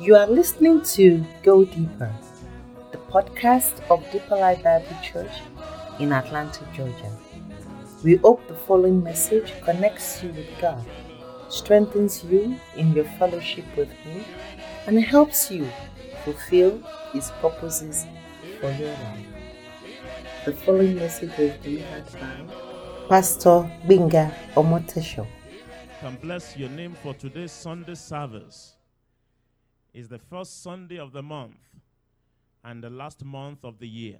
You are listening to Go Deeper, the podcast of Deeper Life Bible Church in Atlanta, Georgia. We hope the following message connects you with God, strengthens you in your fellowship with Him, and helps you fulfill His purposes for your life. The following message was delivered by Pastor Binga Omotesho. Can bless your name for today's Sunday service. It's the first Sunday of the month and the last month of the year.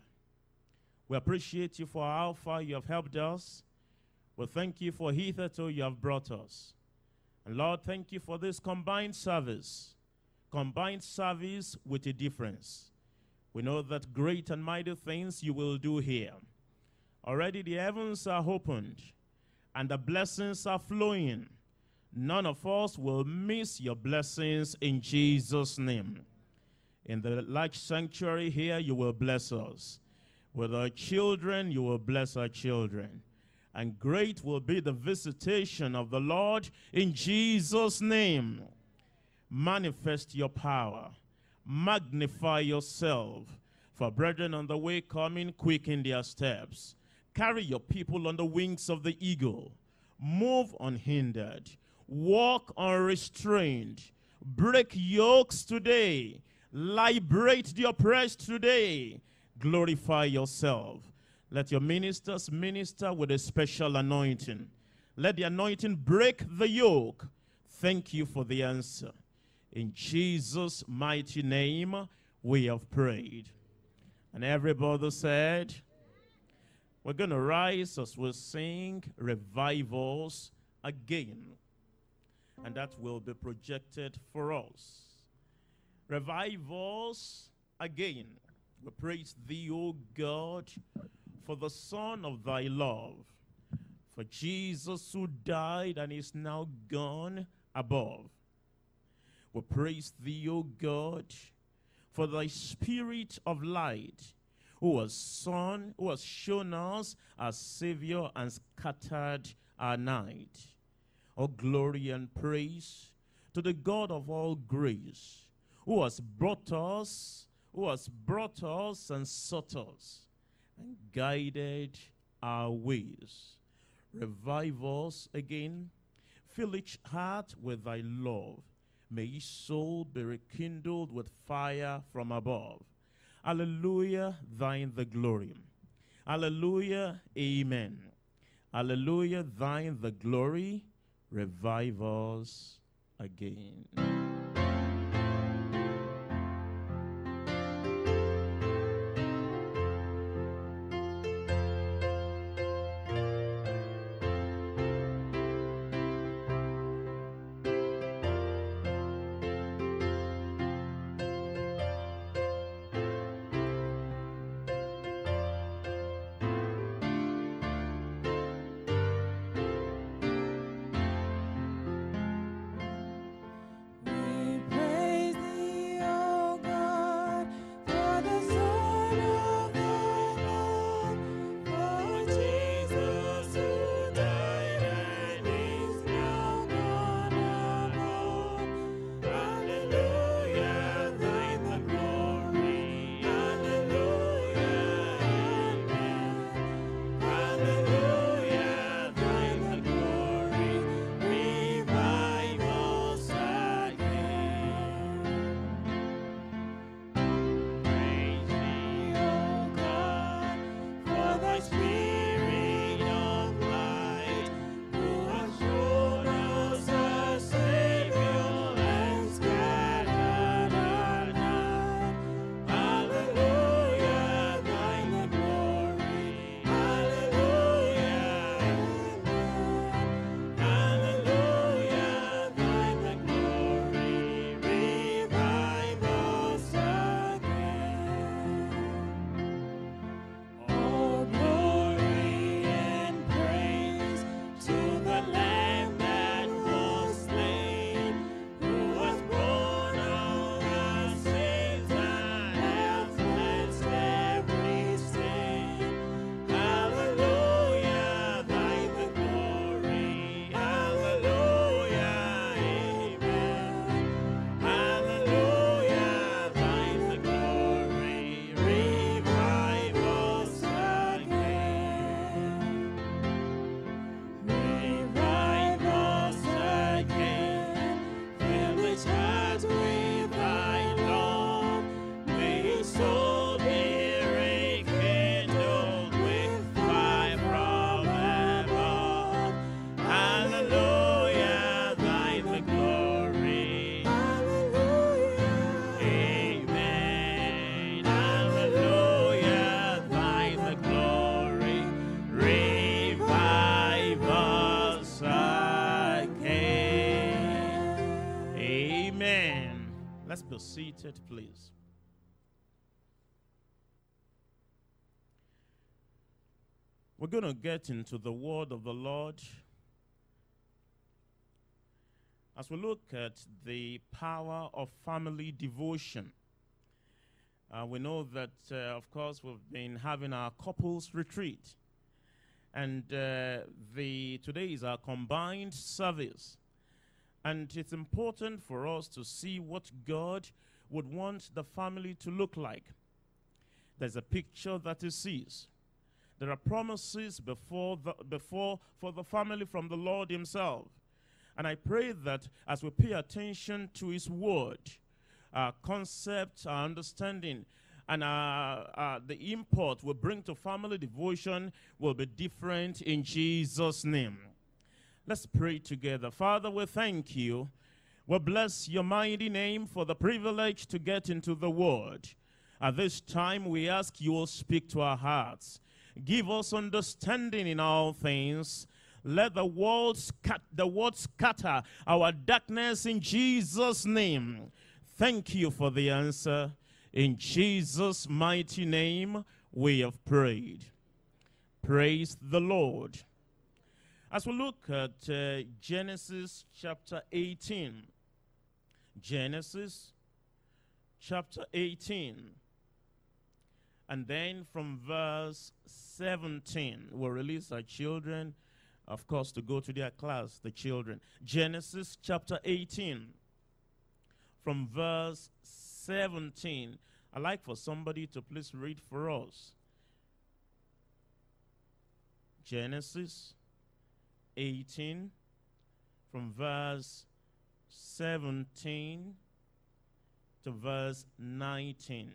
We appreciate you for how far you have helped us. We thank you for hitherto you have brought us. And Lord, thank you for this combined service. Combined service with a difference. We know that great and mighty things you will do here. Already the heavens are opened and the blessings are flowing. None of us will miss your blessings in Jesus' name. In the large sanctuary here, you will bless us. With our children, you will bless our children. And great will be the visitation of the Lord in Jesus' name. Manifest your power, magnify yourself. For brethren on the way coming, quicken their steps. Carry your people on the wings of the eagle. Move unhindered. Walk unrestrained. Break yokes today. Liberate the oppressed today. Glorify yourself. Let your ministers minister with a special anointing. Let the anointing break the yoke. Thank you for the answer. In Jesus' mighty name, we have prayed. And everybody said, We're going to rise as we sing revivals again. And that will be projected for us. Revivals again. We praise thee, O God, for the Son of thy love, for Jesus who died and is now gone above. We praise thee, O God, for thy spirit of light, who was son, who has shown us our Savior and scattered our night. All glory and praise to the God of all grace, who has brought us, who has brought us and sought us, and guided our ways. Revive us again. Fill each heart with thy love. May each soul be rekindled with fire from above. Hallelujah, thine the glory. Hallelujah, amen. Hallelujah, thine the glory. Revive us again. Seated, please. We're going to get into the word of the Lord as we look at the power of family devotion. Uh, we know that, uh, of course, we've been having our couples retreat, and uh, the today is our combined service. And it's important for us to see what God would want the family to look like. There's a picture that He sees. There are promises before, the, before for the family from the Lord Himself. And I pray that as we pay attention to His Word, our concept, our understanding, and our, uh, the import we bring to family devotion will be different in Jesus' name. Let's pray together. Father, we thank you. We bless your mighty name for the privilege to get into the Word. At this time, we ask you will speak to our hearts. Give us understanding in all things. Let the world scat- the word scatter our darkness in Jesus' name. Thank you for the answer. In Jesus' mighty name, we have prayed. Praise the Lord. As we look at uh, Genesis chapter 18, Genesis chapter 18, and then from verse 17, we'll release our children, of course, to go to their class, the children. Genesis chapter 18, from verse 17. I'd like for somebody to please read for us. Genesis 18, from verse 17 to verse 19.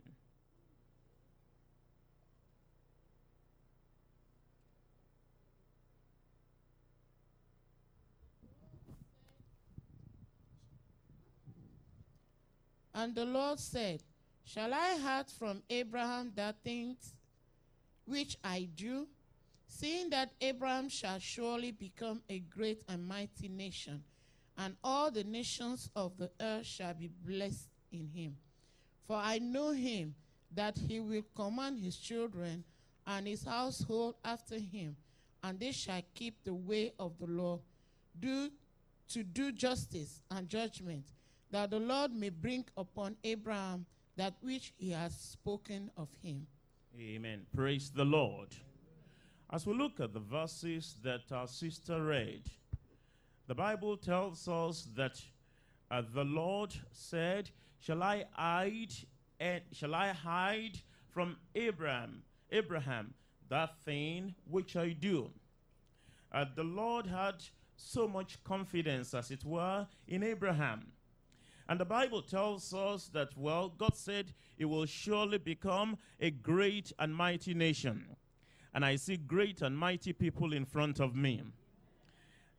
And the Lord said, Shall I hide from Abraham that things which I do? Seeing that Abraham shall surely become a great and mighty nation, and all the nations of the earth shall be blessed in him. For I know him that he will command his children and his household after him, and they shall keep the way of the Lord, do to do justice and judgment, that the Lord may bring upon Abraham that which he has spoken of him. Amen. Praise the Lord. As we look at the verses that our sister read, the Bible tells us that uh, the Lord said, "Shall I hide? And shall I hide from Abraham, Abraham, that thing which I do?" Uh, the Lord had so much confidence, as it were, in Abraham. And the Bible tells us that, well, God said it will surely become a great and mighty nation. And I see great and mighty people in front of me.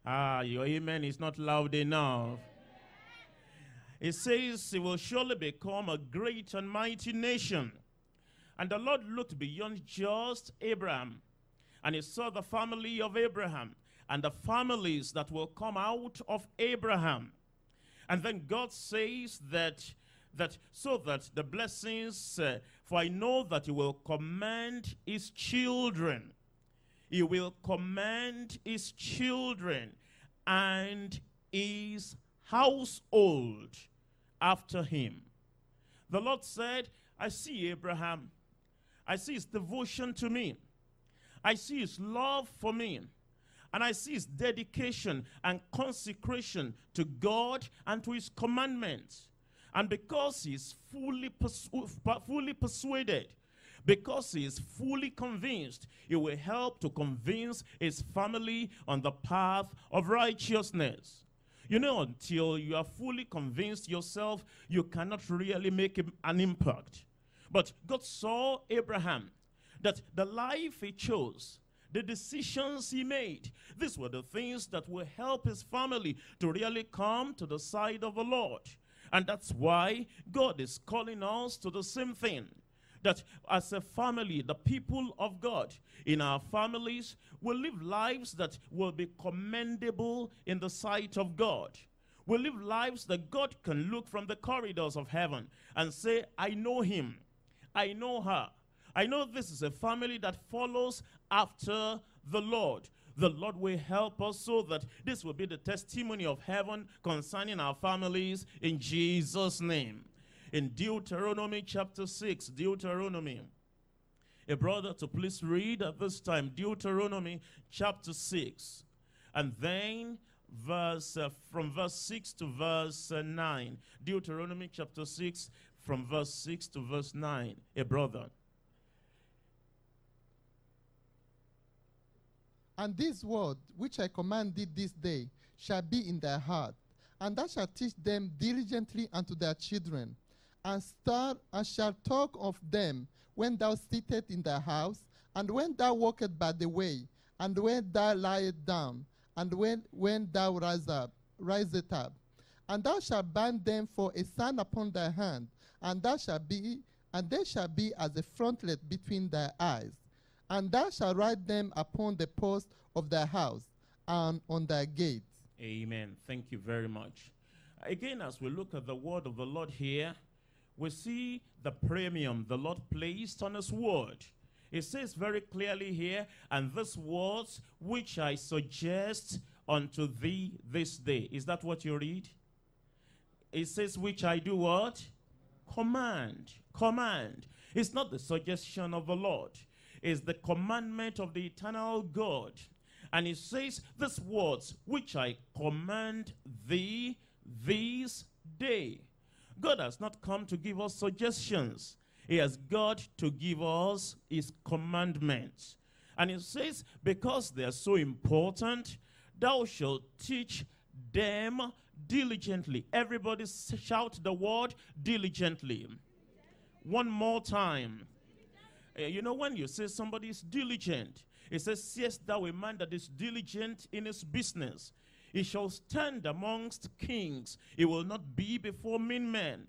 Ah, your amen is not loud enough. It says it will surely become a great and mighty nation. And the Lord looked beyond just Abraham, and he saw the family of Abraham and the families that will come out of Abraham. And then God says that that so that the blessings uh, for I know that he will command his children. He will command his children and his household after him. The Lord said I see Abraham. I see his devotion to me. I see his love for me. And I see his dedication and consecration to God and to his commandments. And because he is fully, persu- fully persuaded, because he is fully convinced, he will help to convince his family on the path of righteousness. You know, until you are fully convinced yourself, you cannot really make an impact. But God saw Abraham that the life he chose, the decisions he made. These were the things that will help his family to really come to the side of the Lord. And that's why God is calling us to the same thing. That as a family, the people of God in our families will live lives that will be commendable in the sight of God. We live lives that God can look from the corridors of heaven and say, I know him. I know her. I know this is a family that follows after the Lord. The Lord will help us so that this will be the testimony of heaven concerning our families in Jesus' name. In Deuteronomy chapter 6, Deuteronomy. A brother to please read at this time Deuteronomy chapter 6. And then verse uh, from verse 6 to verse uh, 9. Deuteronomy chapter 6 from verse 6 to verse 9. A brother. And this word which I command thee this day shall be in thy heart, and thou shalt teach them diligently unto their children, and start and talk of them when thou sittest in thy house, and when thou walkest by the way, and when thou liest down, and when, when thou rise up, risest up. And thou shalt bind them for a sign upon thy hand, and thou shalt be, and they shall be as a frontlet between thy eyes. And thou shalt write them upon the post of thy house and on thy gates. Amen. Thank you very much. Again, as we look at the word of the Lord here, we see the premium the Lord placed on his word. It says very clearly here, and this words which I suggest unto thee this day. Is that what you read? It says, which I do what? Command. Command. It's not the suggestion of the Lord, it's the commandment of the eternal God. And he says, These words which I command thee this day. God has not come to give us suggestions. He has got to give us his commandments. And he says, because they are so important, thou shalt teach them diligently. Everybody shout the word diligently. One more time. Uh, you know, when you say somebody is diligent, it says, Seest thou a man that is diligent in his business? He shall stand amongst kings. He will not be before mean men.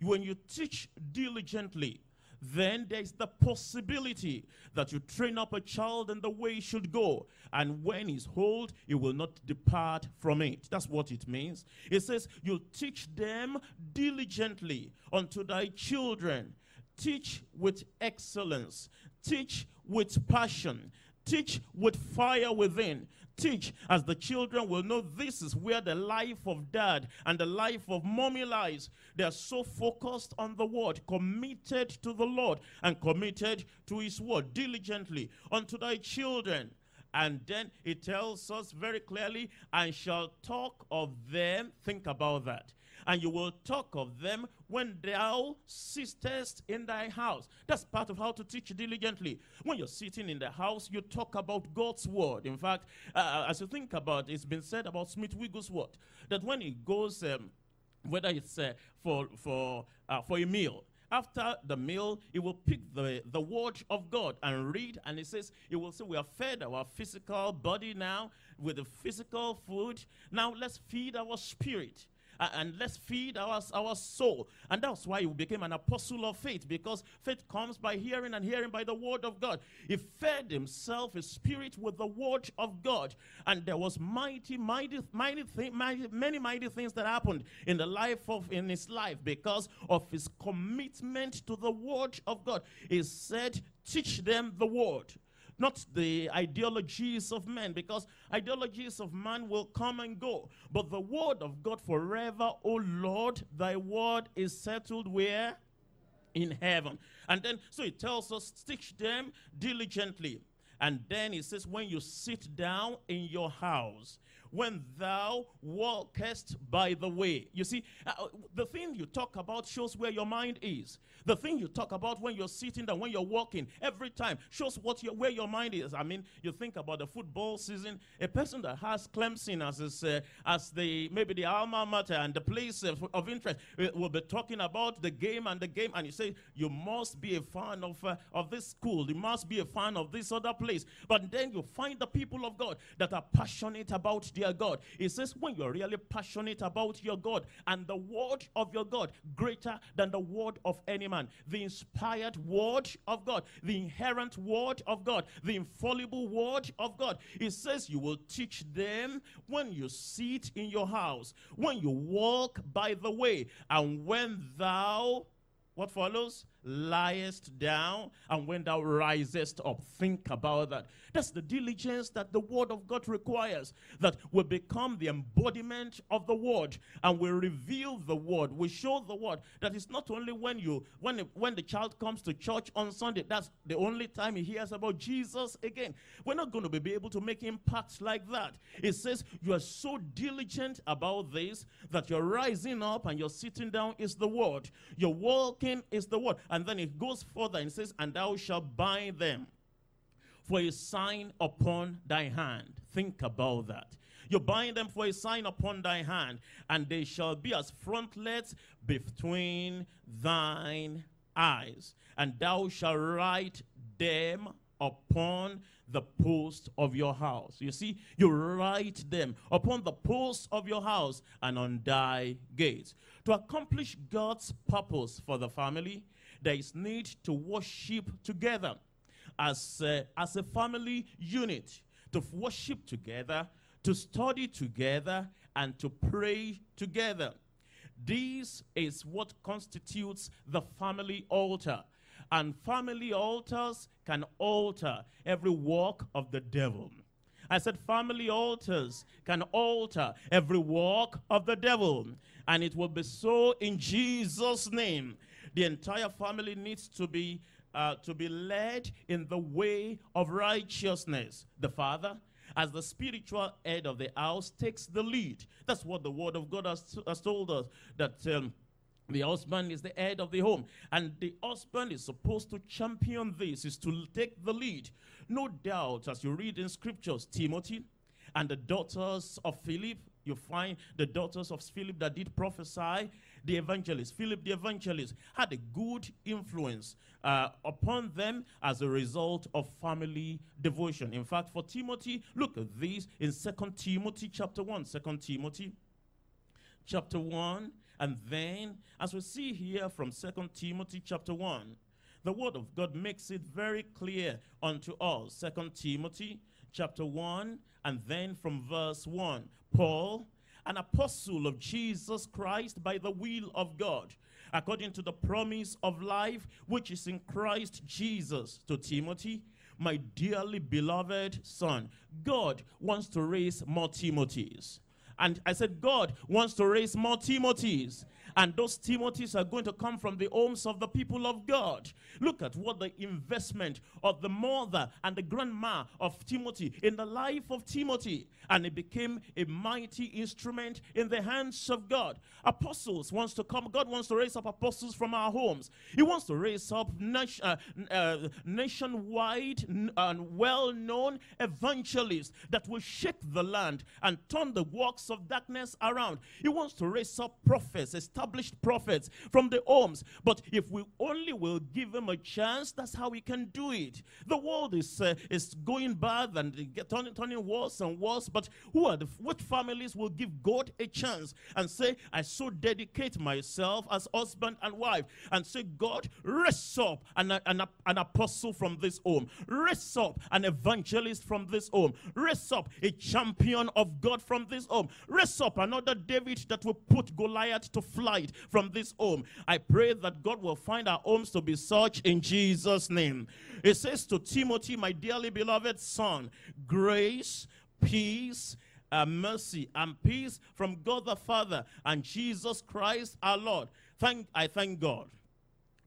When you teach diligently, then there's the possibility that you train up a child in the way he should go. And when he's old, he will not depart from it. That's what it means. It says, You teach them diligently unto thy children. Teach with excellence. Teach with passion. Teach with fire within teach as the children will know this is where the life of dad and the life of mommy lies. They are so focused on the word, committed to the Lord and committed to his word diligently unto thy children. And then it tells us very clearly, and shall talk of them. Think about that and you will talk of them when thou sittest in thy house. That's part of how to teach diligently. When you're sitting in the house, you talk about God's word. In fact, uh, as you think about it, it's been said about Smith Wigglesworth that when he goes, um, whether it's uh, for, for, uh, for a meal, after the meal, he will pick the, the word of God and read, and he says, he will say, We have fed our physical body now with the physical food. Now let's feed our spirit and let's feed our, our soul. And that's why he became an apostle of faith because faith comes by hearing and hearing by the word of God. He fed himself, his spirit, with the word of God. And there was mighty, mighty, mighty, thi- mighty many mighty things that happened in the life of, in his life because of his commitment to the word of God. He said, teach them the word not the ideologies of men, because ideologies of man will come and go. But the word of God forever, O Lord, thy word is settled where? In heaven. And then, so it tells us, teach them diligently. And then it says, when you sit down in your house, when thou walkest by the way. You see, uh, the thing you talk about shows where your mind is. The thing you talk about when you're sitting down, when you're walking, every time shows what your, where your mind is. I mean, you think about the football season. A person that has Clemson as his, uh, as the maybe the alma mater and the place of, of interest will be talking about the game and the game, and you say you must be a fan of uh, of this school. You must be a fan of this other place. But then you find the people of God that are passionate about their God. It says, when you're really passionate about your God and the word of your God, greater than the word of any man, the inspired word of God, the inerrant word of God, the infallible word of God. It says, you will teach them when you sit in your house, when you walk by the way, and when thou what follows? Liest down, and when thou risest up. Think about that. That's the diligence that the word of God requires. That we become the embodiment of the word, and we reveal the word. We show the word. That is not only when you when when the child comes to church on Sunday. That's the only time he hears about Jesus again. We're not going to be able to make impacts like that. It says you are so diligent about this that you're rising up and you're sitting down is the word. You're walking is the word. And then it goes further and says, And thou shalt bind them for a sign upon thy hand. Think about that. You bind them for a sign upon thy hand, and they shall be as frontlets between thine eyes. And thou shalt write them upon the post of your house. You see, you write them upon the post of your house and on thy gates. To accomplish God's purpose for the family, there is need to worship together as a, as a family unit, to worship together, to study together, and to pray together. This is what constitutes the family altar. And family altars can alter every work of the devil. I said, family altars can alter every work of the devil. And it will be so in Jesus' name. The entire family needs to be uh, to be led in the way of righteousness. The father, as the spiritual head of the house, takes the lead. That's what the word of God has, has told us that. Um, the husband is the head of the home, and the husband is supposed to champion this, is to take the lead. No doubt, as you read in scriptures, Timothy and the daughters of Philip, you find the daughters of Philip that did prophesy, the evangelist, Philip the evangelist, had a good influence uh, upon them as a result of family devotion. In fact, for Timothy, look at this in Second Timothy chapter 1. 2 Timothy chapter 1. And then, as we see here from Second Timothy chapter 1, the word of God makes it very clear unto us. Second Timothy chapter 1, and then from verse 1. Paul, an apostle of Jesus Christ by the will of God, according to the promise of life which is in Christ Jesus to Timothy, my dearly beloved son. God wants to raise more Timothys. And I said, God wants to raise more Timothys. And those Timothys are going to come from the homes of the people of God. Look at what the investment of the mother and the grandma of Timothy in the life of Timothy. And it became a mighty instrument in the hands of God. Apostles wants to come. God wants to raise up apostles from our homes. He wants to raise up nation, uh, uh, nationwide and well-known evangelists that will shake the land and turn the works of darkness around. He wants to raise up prophets, established prophets from the homes. But if we only will give them a chance, that's how we can do it. The world is uh, is going bad and turning, turning worse and worse. But who are the what families will give God a chance and say, I so dedicate myself as husband and wife and say, God, raise up an, an, an apostle from this home, raise up an evangelist from this home, raise up a champion of God from this home, raise up another David that will put Goliath to flight from this home. I pray that God will find our homes to be such in Jesus' name. It says to Timothy, my dearly beloved son, grace, peace, uh, mercy and peace from God the Father and Jesus Christ our Lord. Thank I thank God,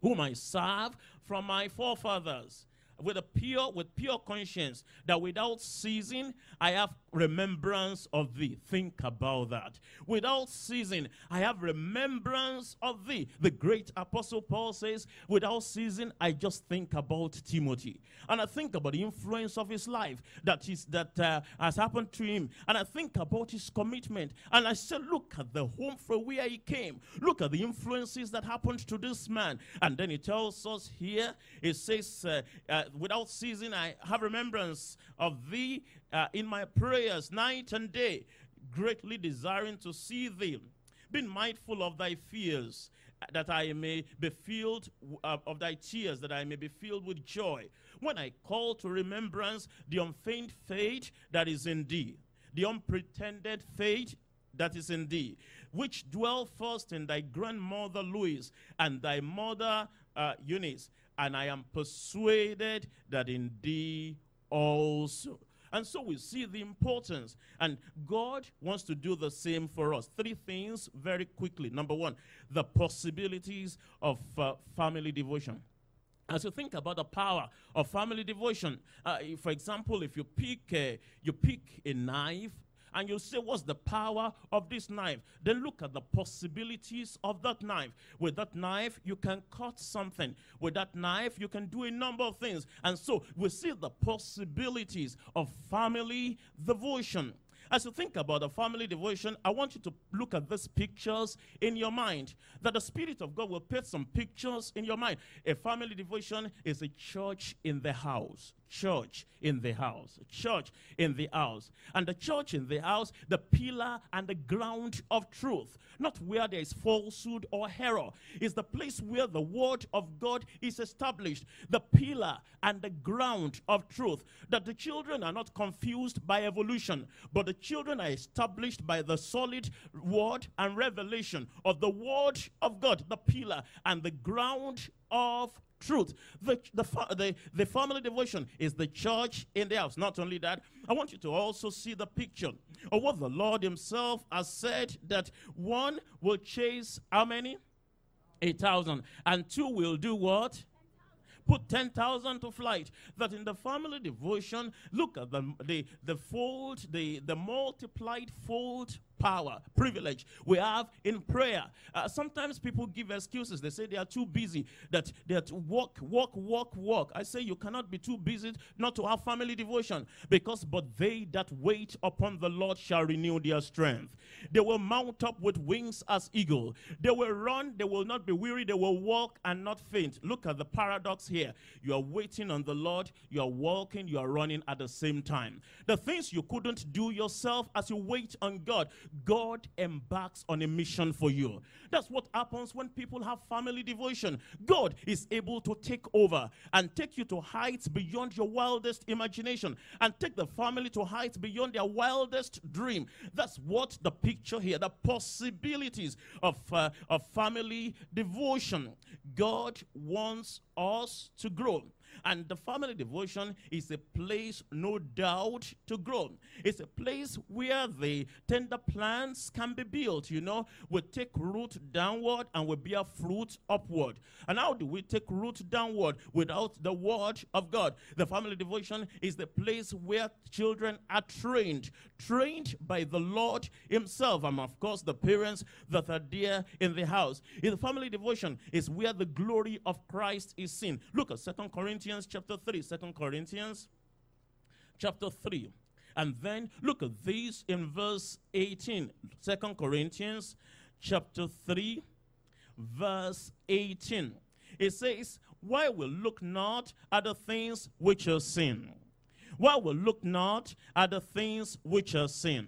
whom I serve from my forefathers with a pure with pure conscience that without ceasing I have remembrance of thee. Think about that. Without ceasing, I have remembrance of thee. The great apostle Paul says, without ceasing, I just think about Timothy. And I think about the influence of his life that is that uh, has happened to him. And I think about his commitment. And I say, look at the home from where he came. Look at the influences that happened to this man. And then he tells us here, it says, uh, uh, without ceasing, I have remembrance of thee uh, in my prayers night and day. greatly desiring to see thee. Being mindful of thy fears, uh, that I may be filled uh, of thy tears, that I may be filled with joy. When I call to remembrance the unfeigned faith that is in thee, the unpretended faith that is in thee, which dwell first in thy grandmother Lois and thy mother uh, Eunice, and I am persuaded that in thee also. And so we see the importance. And God wants to do the same for us. Three things very quickly. Number one, the possibilities of uh, family devotion. As you think about the power of family devotion, uh, for example, if you pick, a, you pick a knife and you say, What's the power of this knife? Then look at the possibilities of that knife. With that knife, you can cut something. With that knife, you can do a number of things. And so we see the possibilities of family devotion. As you think about the family devotion, I want you to look at these pictures in your mind. That the Spirit of God will paint some pictures in your mind. A family devotion is a church in the house church in the house. Church in the house. And the church in the house, the pillar and the ground of truth. Not where there is falsehood or error. Is the place where the word of God is established. The pillar and the ground of truth. That the children are not confused by evolution, but the children are established by the solid word and revelation of the word of God, the pillar and the ground of truth. The, the, the, the family devotion is the church in the house. Not only that, I want you to also see the picture of what the Lord Himself has said that one will chase how many? 8,000. And two will do what? put 10,000 to flight. That in the family devotion, look at the, the, the fold, the, the multiplied fold power, privilege we have in prayer. Uh, sometimes people give excuses. They say they are too busy, that they are to walk, walk, walk, walk. I say you cannot be too busy not to have family devotion because, but they that wait upon the Lord shall renew their strength. They will mount up with wings as eagle. They will run, they will not be weary, they will walk and not faint. Look at the paradox here. You are waiting on the Lord, you are walking, you are running at the same time. The things you couldn't do yourself as you wait on God, God embarks on a mission for you. That's what happens when people have family devotion. God is able to take over and take you to heights beyond your wildest imagination and take the family to heights beyond their wildest dream. That's what the picture here, the possibilities of, uh, of family devotion. God wants us to grow. And the family devotion is a place, no doubt, to grow. It's a place where the tender plants can be built. You know, we take root downward and we bear fruit upward. And how do we take root downward without the word of God? The family devotion is the place where children are trained, trained by the Lord Himself. And of course, the parents that are there in the house. In the family devotion is where the glory of Christ is seen. Look at Second Corinthians Corinthians chapter 3. 2 Corinthians chapter 3. And then look at this in verse 18. 2 Corinthians chapter 3, verse 18. It says, Why we look not at the things which are seen? Why we look not at the things which are seen,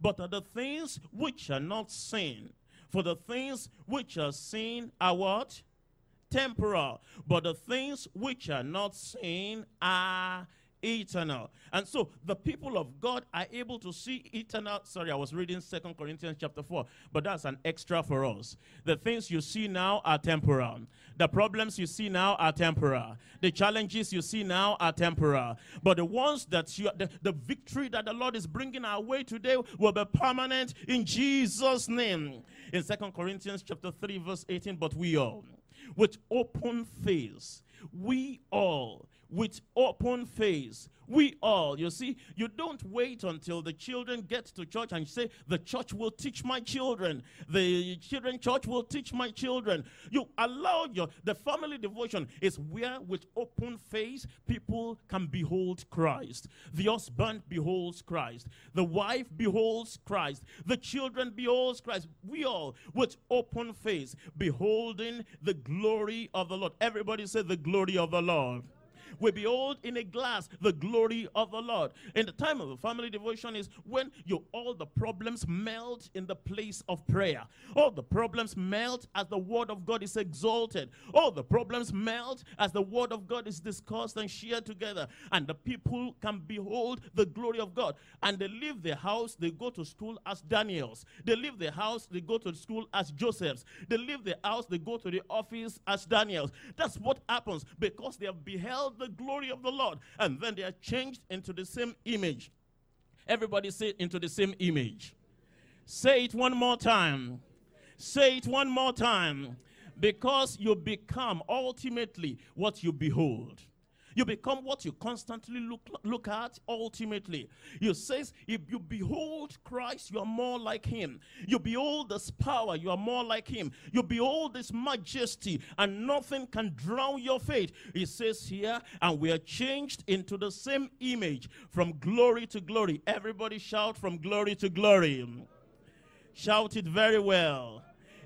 But at the things which are not seen? For the things which are seen are what? Temporal, but the things which are not seen are eternal. And so the people of God are able to see eternal. Sorry, I was reading Second Corinthians chapter 4, but that's an extra for us. The things you see now are temporal. The problems you see now are temporal. The challenges you see now are temporal. But the ones that you, the, the victory that the Lord is bringing our way today will be permanent in Jesus' name. In Second Corinthians chapter 3, verse 18, but we all with open face. We all, with open face, we all, you see, you don't wait until the children get to church and say, The church will teach my children. The children church will teach my children. You allow your, the family devotion is where, with open face, people can behold Christ. The husband beholds Christ. The wife beholds Christ. The children beholds Christ. We all, with open face, beholding the glory of the Lord. Everybody say, The glory of the Lord. We behold in a glass the glory of the Lord. In the time of the family devotion is when you all the problems melt in the place of prayer. All the problems melt as the word of God is exalted. All the problems melt as the word of God is discussed and shared together. And the people can behold the glory of God. And they leave their house, they go to school as Daniels. They leave their house, they go to school as Josephs. They leave their house, they go to the office as Daniels. That's what happens because they have beheld the glory of the Lord. And then they are changed into the same image. Everybody say into the same image. Say it one more time. Say it one more time. Because you become ultimately what you behold. You become what you constantly look, look at ultimately. You says, if you behold Christ, you are more like him. You behold this power, you are more like him. You behold this majesty, and nothing can drown your faith. It says here, and we are changed into the same image from glory to glory. Everybody shout from glory to glory. Shout it very well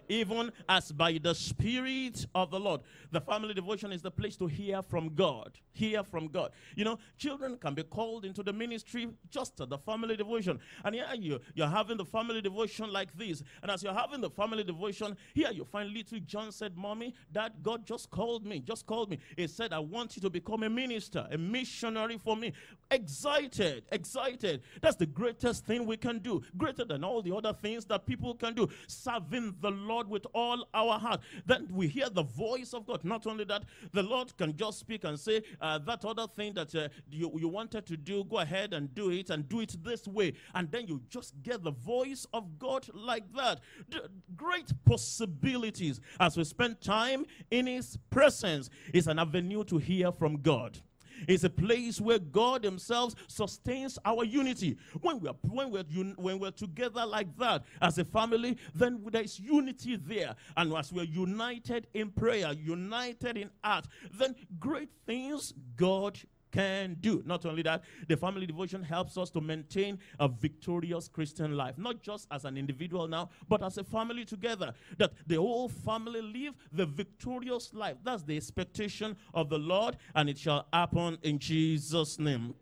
even as by the Spirit of the Lord. The family devotion is the place to hear from God. Hear from God. You know, children can be called into the ministry just at the family devotion. And here you, you're having the family devotion like this. And as you're having the family devotion, here you find little John said, Mommy, Dad, God just called me, just called me. He said, I want you to become a minister, a missionary for me. Excited, excited. That's the greatest thing we can do, greater than all the other things that people can do. Serving the Lord with all our heart. Then we hear the voice of God. Not only that, the Lord can just speak and say, uh, that other thing that uh, you, you wanted to do, go ahead and do it and do it this way. And then you just get the voice of God like that. D- great possibilities as we spend time in His presence is an avenue to hear from God. It's a place where God Himself sustains our unity. When we're when we're un, when we're together like that as a family, then there is unity there. And as we're united in prayer, united in art, then great things God can do. Not only that, the family devotion helps us to maintain a victorious Christian life, not just as an individual now, but as a family together. That the whole family live the victorious life. That's the expectation of the Lord, and it shall happen in Jesus' name.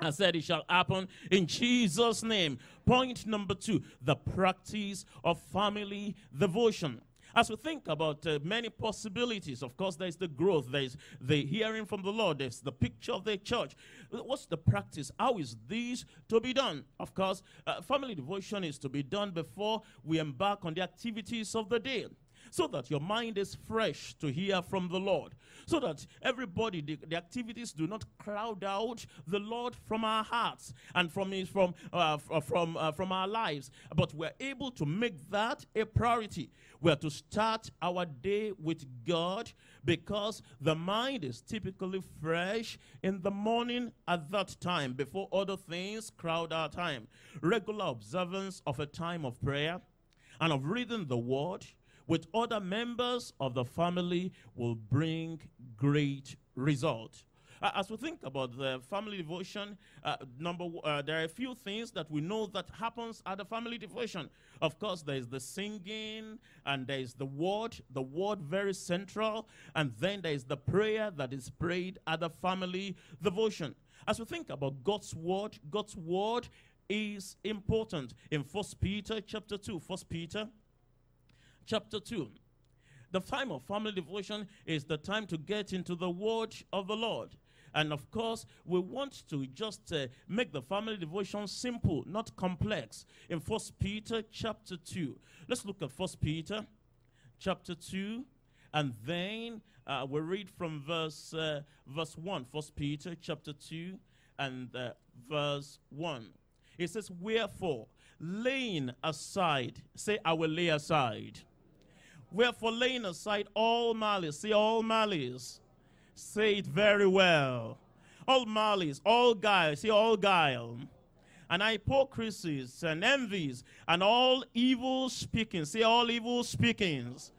I said it shall happen in Jesus' name. Point number two the practice of family devotion. As we think about uh, many possibilities, of course, there's the growth, there's the hearing from the Lord, there's the picture of the church. What's the practice? How is this to be done? Of course, uh, family devotion is to be done before we embark on the activities of the day so that your mind is fresh to hear from the Lord, so that everybody, the, the activities do not crowd out the Lord from our hearts and from his, from uh, from uh, from our lives, but we're able to make that a priority. We're to start our day with God because the mind is typically fresh in the morning at that time before other things crowd our time. Regular observance of a time of prayer and of reading the word with other members of the family will bring great result. Uh, as we think about the family devotion, uh, number uh, there are a few things that we know that happens at the family devotion. Of course, there is the singing, and there is the word, the word very central, and then there is the prayer that is prayed at the family devotion. As we think about God's word, God's word is important. In First Peter chapter two, First Peter chapter 2. The time of family devotion is the time to get into the word of the Lord. And of course, we want to just uh, make the family devotion simple, not complex. In First Peter chapter 2. Let's look at First Peter chapter 2 and then uh, we read from verse uh, verse 1 First Peter chapter 2 and uh, verse 1. It says, Wherefore, laying aside, say, I will lay aside Wherefore, laying aside all malice, see all malice, say it very well. All malice, all guile, see all guile, and hypocrisies and envies, and all evil speaking, see all evil speakings.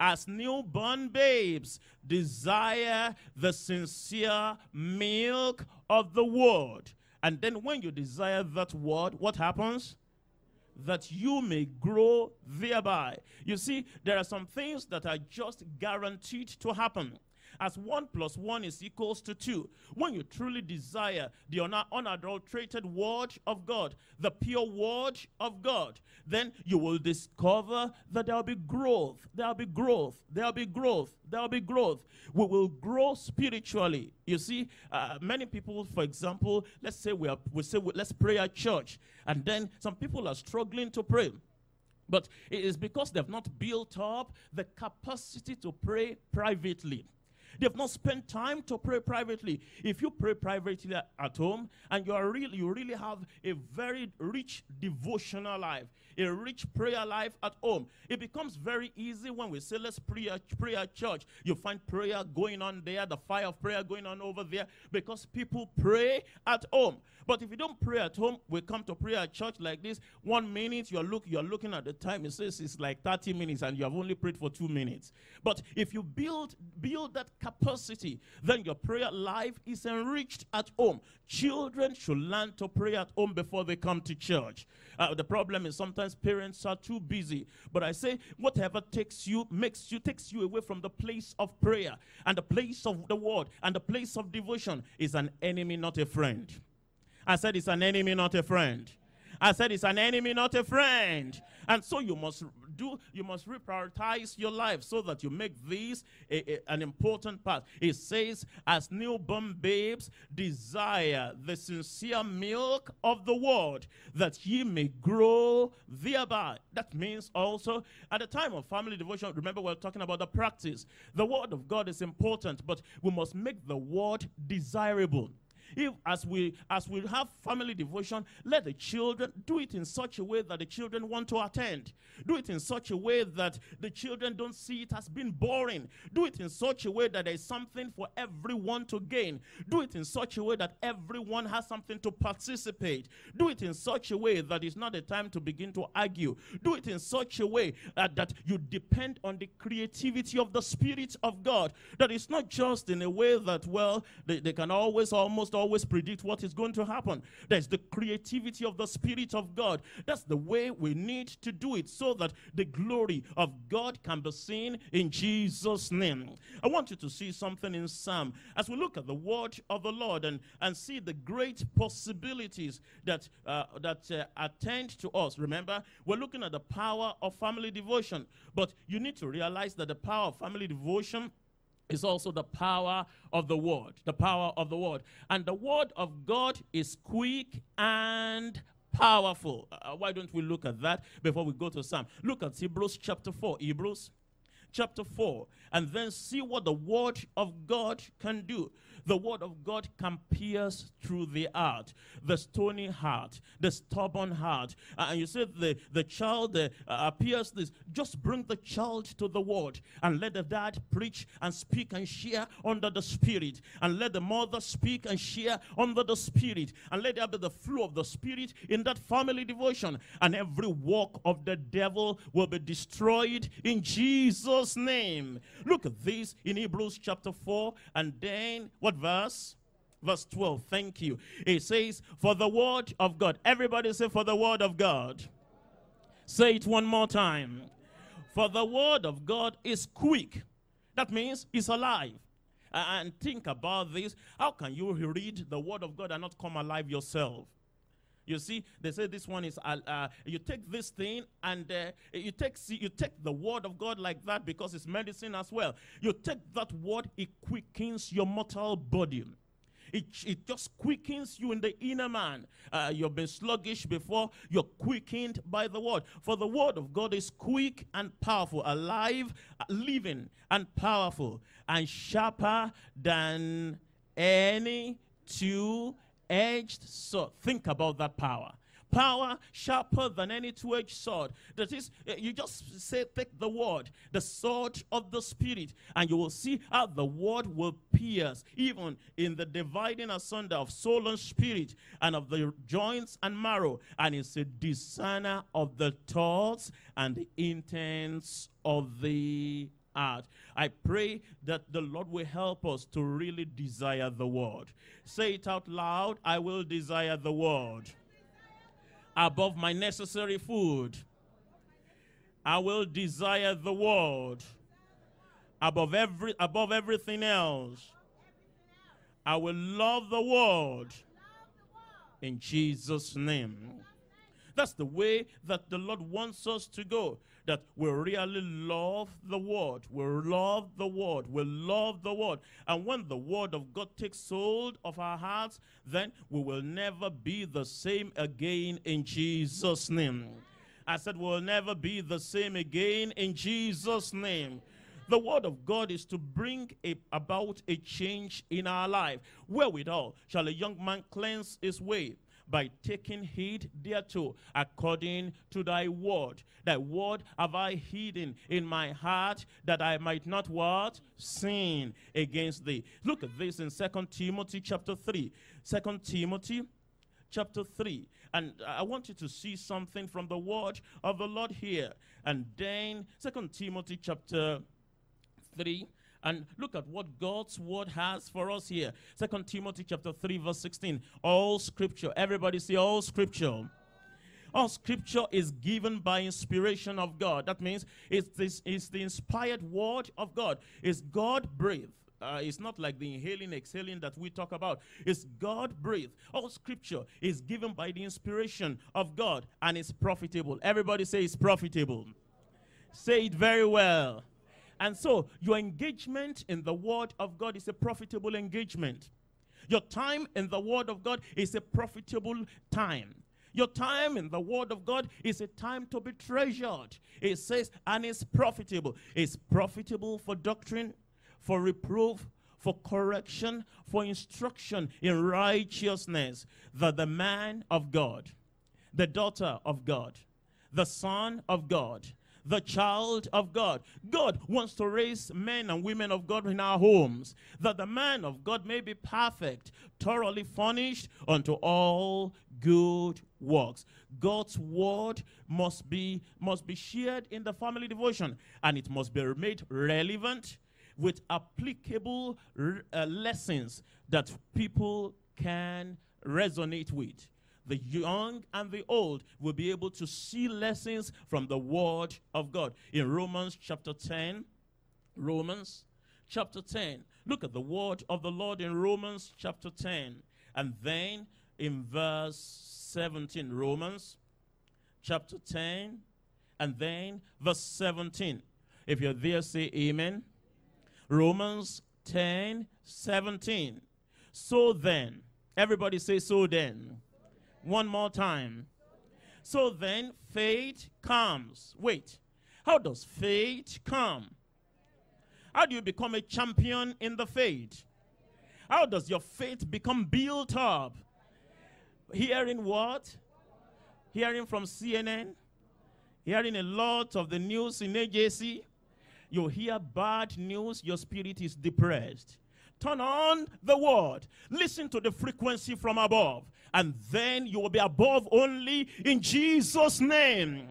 As newborn babes, desire the sincere milk of the word. And then when you desire that word, what happens? That you may grow thereby. You see, there are some things that are just guaranteed to happen. As one plus one is equals to two. When you truly desire the una- unadulterated word of God, the pure word of God, then you will discover that there'll be growth, there'll be growth, there'll be growth, there'll be growth. We will grow spiritually. You see, uh, many people, for example, let's say we are, we say we, let's pray at church, and then some people are struggling to pray. But it is because they've not built up the capacity to pray privately. They've not spent time to pray privately. If you pray privately at home and you are really you really have a very rich devotional life, a rich prayer life at home, it becomes very easy when we say let's pray at, church. You find prayer going on there, the fire of prayer going on over there because people pray at home. But if you don't pray at home, we come to pray at church like this. One minute you're look you're looking at the time. It says it's like 30 minutes, and you have only prayed for two minutes. But if you build build that capacity, then your prayer life is enriched at home. Children should learn to pray at home before they come to church. Uh, the problem is sometimes parents are too busy. But I say whatever takes you makes you takes you away from the place of prayer and the place of the word and the place of devotion is an enemy, not a friend. I said it's an enemy, not a friend. I said it's an enemy, not a friend. And so you must do, you must reprioritize your life so that you make this a, a, an important part. It says, as newborn babes desire the sincere milk of the word, that ye may grow thereby. That means also at the time of family devotion, remember we're talking about the practice. The word of God is important, but we must make the word desirable if as we as we have family devotion let the children do it in such a way that the children want to attend. Do it in such a way that the children don't see it as being boring. Do it in such a way that there is something for everyone to gain. Do it in such a way that everyone has something to participate. Do it in such a way that it's not a time to begin to argue. Do it in such a way that, that you depend on the creativity of the spirit of god. That it's not just in a way that well they, they can always almost always predict what is going to happen. There's the creativity of the Spirit of God. That's the way we need to do it so that the glory of God can be seen in Jesus' name. I want you to see something in Psalm as we look at the word of the Lord and, and see the great possibilities that, uh, that uh, attend to us. Remember, we're looking at the power of family devotion, but you need to realize that the power of family devotion is also the power of the word. The power of the word. And the word of God is quick and powerful. Uh, why don't we look at that before we go to Psalm? Look at Hebrews chapter 4. Hebrews chapter 4. And then see what the word of God can do. The word of God can pierce through the heart, the stony heart, the stubborn heart. Uh, and you said the, the child uh, appears this. Just bring the child to the word and let the dad preach and speak and share under the spirit. And let the mother speak and share under the spirit. And let there be the flow of the spirit in that family devotion. And every work of the devil will be destroyed in Jesus' name. Look at this in Hebrews chapter 4 and then what verse? Verse 12. Thank you. It says, For the word of God. Everybody say, For the word of God. Say it one more time. For the word of God is quick. That means it's alive. And think about this. How can you read the word of God and not come alive yourself? You see, they say this one is uh, uh, you take this thing and uh, you take you take the word of God like that because it's medicine as well. You take that word, it quickens your mortal body. It, it just quickens you in the inner man. Uh, you've been sluggish before, you're quickened by the word. For the word of God is quick and powerful, alive, living, and powerful, and sharper than any two edged sword. Think about that power. Power sharper than any two edged sword. That is, eh, you just say, take the word, the sword of the Spirit, and you will see how the word will pierce, even in the dividing asunder of soul and spirit, and of the joints and marrow. And it's a discerner of the thoughts and the intents of the I pray that the Lord will help us to really desire the word. Say it out loud I will desire the word above my necessary food. I will desire the word above every above everything else. I will love the world in Jesus' name. That's the way that the Lord wants us to go. That we really love the word. We love the word. We love the word. And when the word of God takes hold of our hearts, then we will never be the same again in Jesus' name. I said, we'll never be the same again in Jesus' name. The word of God is to bring a, about a change in our life. Wherewithal shall a young man cleanse his way? By taking heed thereto, according to thy word. Thy word have I hidden in my heart that I might not what? Sin against thee. Look at this in Second Timothy chapter 3. 2 Timothy chapter 3. And I want you to see something from the word of the Lord here. And then Second Timothy chapter 3 and look at what God's word has for us here. Second Timothy chapter 3 verse 16. All scripture. Everybody say all scripture. All scripture is given by inspiration of God. That means it's, this, it's the inspired word of God. It's God breathed. Uh, it's not like the inhaling, exhaling that we talk about. It's God breathed. All scripture is given by the inspiration of God and it's profitable. Everybody say it's profitable. Say it very well. And so, your engagement in the Word of God is a profitable engagement. Your time in the Word of God is a profitable time. Your time in the Word of God is a time to be treasured. It says, and it's profitable. It's profitable for doctrine, for reproof, for correction, for instruction in righteousness, that the man of God, the daughter of God, the son of God, the child of God. God wants to raise men and women of God in our homes, that the man of God may be perfect, thoroughly furnished unto all good works. God's word must be must be shared in the family devotion, and it must be made relevant with applicable uh, lessons that people can resonate with the young and the old will be able to see lessons from the Word of God. In Romans chapter 10, Romans chapter 10, look at the Word of the Lord in Romans chapter 10. And then in verse 17, Romans chapter 10, and then verse 17. If you're there, say amen. Romans 10, 17. So then, everybody say so then. One more time. So then faith comes. Wait. How does faith come? How do you become a champion in the faith? How does your faith become built up? Hearing what? Hearing from CNN? Hearing a lot of the news in AJC? You hear bad news, your spirit is depressed. Turn on the word. Listen to the frequency from above and then you will be above only in Jesus' name.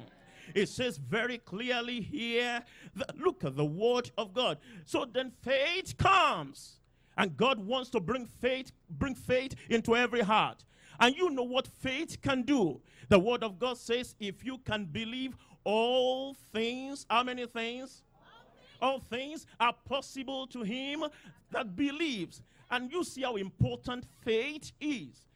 It says very clearly here, that, look at the word of God. So then faith comes. And God wants to bring faith, bring faith into every heart. And you know what faith can do. The word of God says, if you can believe all things, how many things? All things are possible to him that believes. And you see how important faith is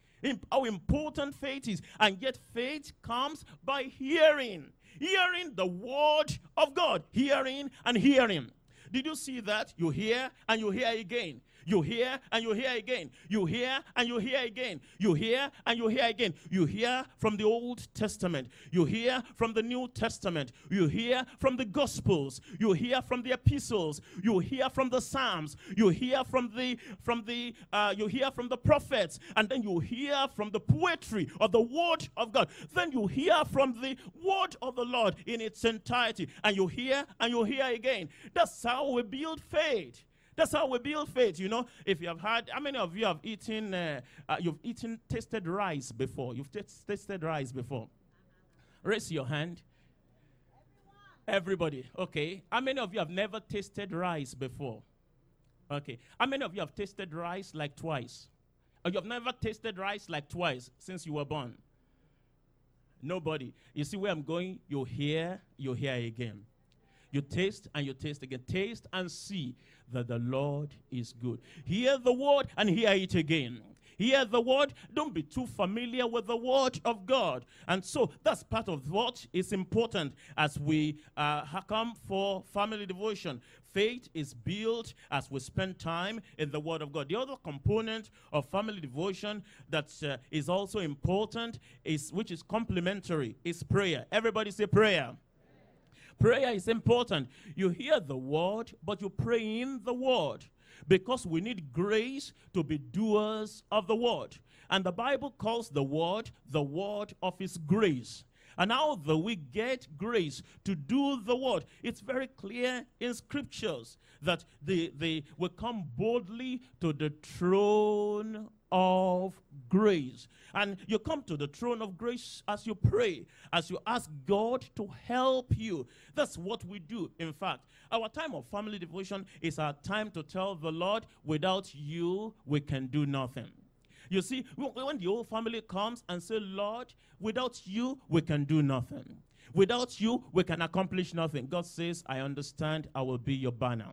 how important faith is. And yet, faith comes by hearing. Hearing the word of God. Hearing and hearing. Did you see that? You hear and you hear again. You hear and you hear again. You hear and you hear again. You hear and you hear again. You hear from the Old Testament. You hear from the New Testament. You hear from the Gospels. You hear from the epistles. You hear from the Psalms. You hear from the from the uh, you hear from the prophets, and then you hear from the poetry of the Word of God. Then you hear from the Word of the Lord in its entirety, and you hear and you hear again. That's how we build faith. That's how we build faith, you know. If you have had, how many of you have eaten, uh, uh, you've eaten tasted rice before? You've t- tasted rice before? Raise your hand. Everybody, okay. How many of you have never tasted rice before? Okay. How many of you have tasted rice like twice? Or you have never tasted rice like twice since you were born? Nobody. You see where I'm going? You hear, you hear again. You taste and you taste again. Taste and see that the Lord is good. Hear the word and hear it again. Hear the word. Don't be too familiar with the word of God. And so that's part of what is important as we uh, come for family devotion. Faith is built as we spend time in the Word of God. The other component of family devotion that uh, is also important is which is complementary is prayer. Everybody say prayer. Prayer is important. You hear the word, but you pray in the word because we need grace to be doers of the word. And the Bible calls the word the word of his grace. And how do we get grace to do the word? It's very clear in scriptures that they, they will come boldly to the throne of grace. And you come to the throne of grace as you pray, as you ask God to help you. That's what we do. In fact, our time of family devotion is our time to tell the Lord, without you, we can do nothing. You see, when the whole family comes and say, Lord, without you, we can do nothing. Without you, we can accomplish nothing. God says, I understand. I will be your banner.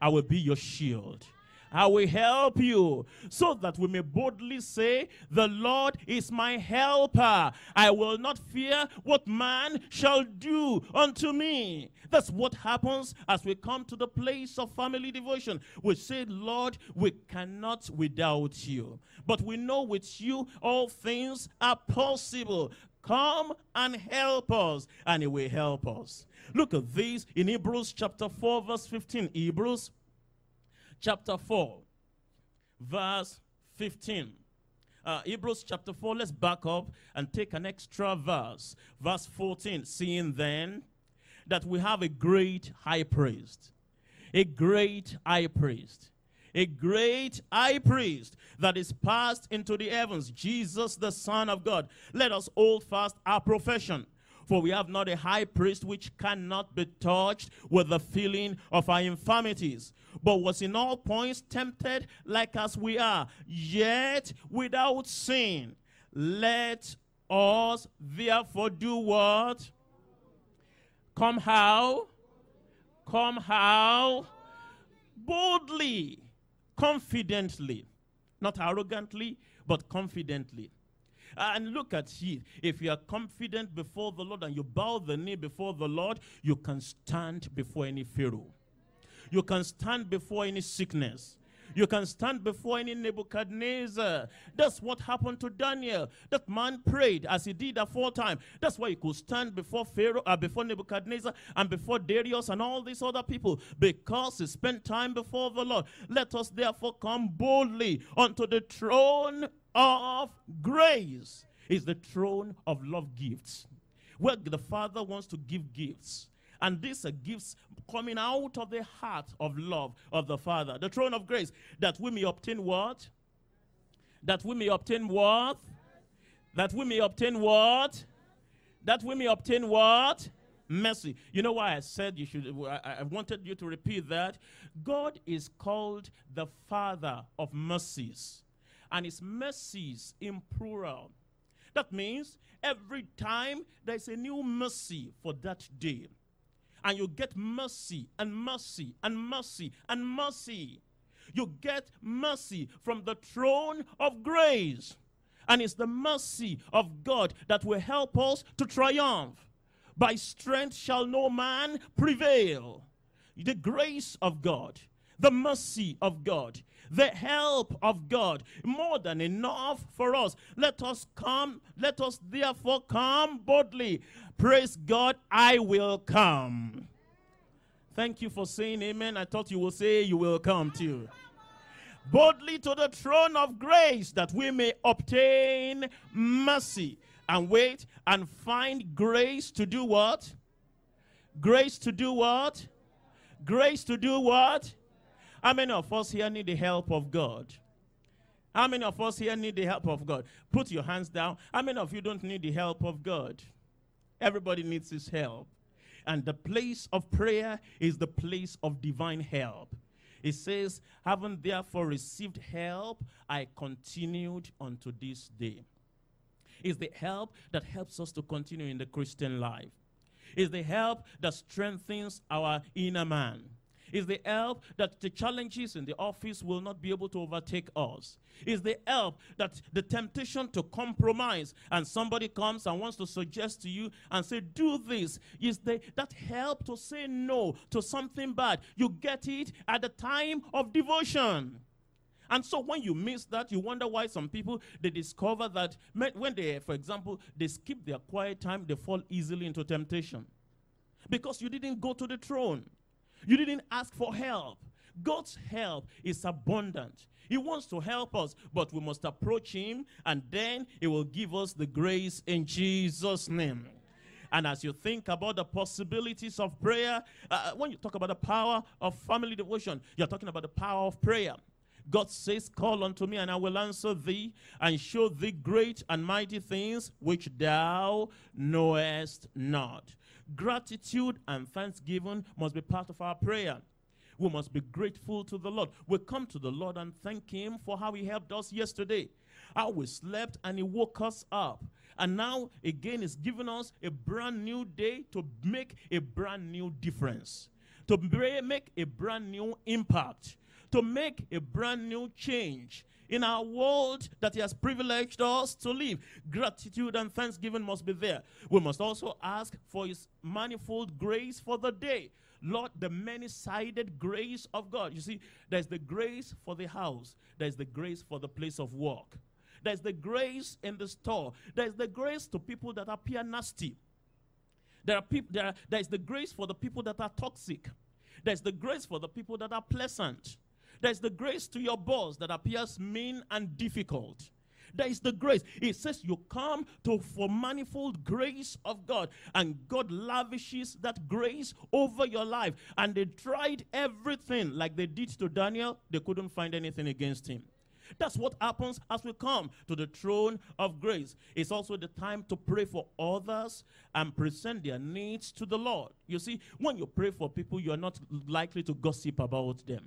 I will be your shield. I will help you so that we may boldly say, The Lord is my helper. I will not fear what man shall do unto me. That's what happens as we come to the place of family devotion. We say, Lord, we cannot without you. But we know with you all things are possible. Come and help us, and He will help us. Look at this in Hebrews chapter 4, verse 15. Hebrews chapter 4, verse 15. Uh, Hebrews chapter 4, let's back up and take an extra verse. Verse 14. Seeing then that we have a great high priest, a great high priest, a great high priest that is passed into the heavens, Jesus the Son of God. Let us hold fast our profession. For we have not a high priest which cannot be touched with the feeling of our infirmities, but was in all points tempted like as we are, yet without sin. Let us therefore do what? Come how? Come how? Boldly, confidently, not arrogantly, but confidently Uh, and look at it. If you are confident before the Lord and you bow the knee before the Lord, you can stand before any Pharaoh. You can stand before any sickness. You can stand before any Nebuchadnezzar. That's what happened to Daniel. That man prayed as he did aforetime. That's why he could stand before Pharaoh, uh, before Nebuchadnezzar, and before Darius and all these other people because he spent time before the Lord. Let us therefore come boldly unto the throne of grace is the throne of love gifts, where the Father wants to give gifts. And these are gifts coming out of the heart of love of the Father. The throne of grace, that we may obtain what? That we may obtain what? That we may obtain what? That we may obtain what? Mercy. You know why I said you should, I, I wanted you to repeat that? God is called the Father of mercies and his mercies in plural. That means every time there's a new mercy for that day. And you get mercy and mercy and mercy and mercy. You get mercy from the throne of grace. And it's the mercy of God that will help us to triumph. By strength shall no man prevail. The grace of God, the mercy of God the help of God. More than enough for us. Let us come, let us therefore come boldly. Praise God, I will come. Thank you for saying amen. I thought you will say you will come too. Boldly to the throne of grace that we may obtain mercy and wait and find grace to do what? Grace to do what? Grace to do what? How many of us here need the help of God? How many of us here need the help of God? Put your hands down. How many of you don't need the help of God? Everybody needs his help. And the place of prayer is the place of divine help. It says, Having therefore received help, I continued unto this day. It's the help that helps us to continue in the Christian life. Is the help that strengthens our inner man. Is the help that the challenges in the office will not be able to overtake us. Is the help that the temptation to compromise and somebody comes and wants to suggest to you and say, do this. Is the, that help to say no to something bad. You get it at the time of devotion. And so when you miss that, you wonder why some people they discover that when they, for example, they skip their quiet time, they fall easily into temptation. Because you didn't go to the throne. You didn't ask for help. God's help is abundant. He wants to help us, but we must approach Him, and then He will give us the grace in Jesus' name. And as you think about the possibilities of prayer, uh, when you talk about the power of family devotion, you're talking about the power of prayer. God says, Call unto me, and I will answer thee, and show thee great and mighty things which thou knowest not. Gratitude and thanksgiving must be part of our prayer. We must be grateful to the Lord. We come to the Lord and thank Him for how He helped us yesterday. How we slept and He woke us up. And now, again, He's given us a brand new day to make a brand new difference, to make a brand new impact, to make a brand new change in our world that He has privileged us to live. Gratitude and thanksgiving must be there. We must also ask for His manifold grace for the day. Lord, the many sided grace of God. You see, there's the grace for the house, there's the grace for the place of work, there's the grace in the store, there's the grace to people that appear nasty. There are people there, there is the grace for the people that are toxic. There's the grace for the people that are pleasant. There's the grace to your boss that appears mean and difficult. There is the grace. It says you come to for manifold grace of God, and God lavishes that grace over your life. And they tried everything like they did to Daniel, they couldn't find anything against him. That's what happens as we come to the throne of grace. It's also the time to pray for others and present their needs to the Lord. You see, when you pray for people, you're not likely to gossip about them.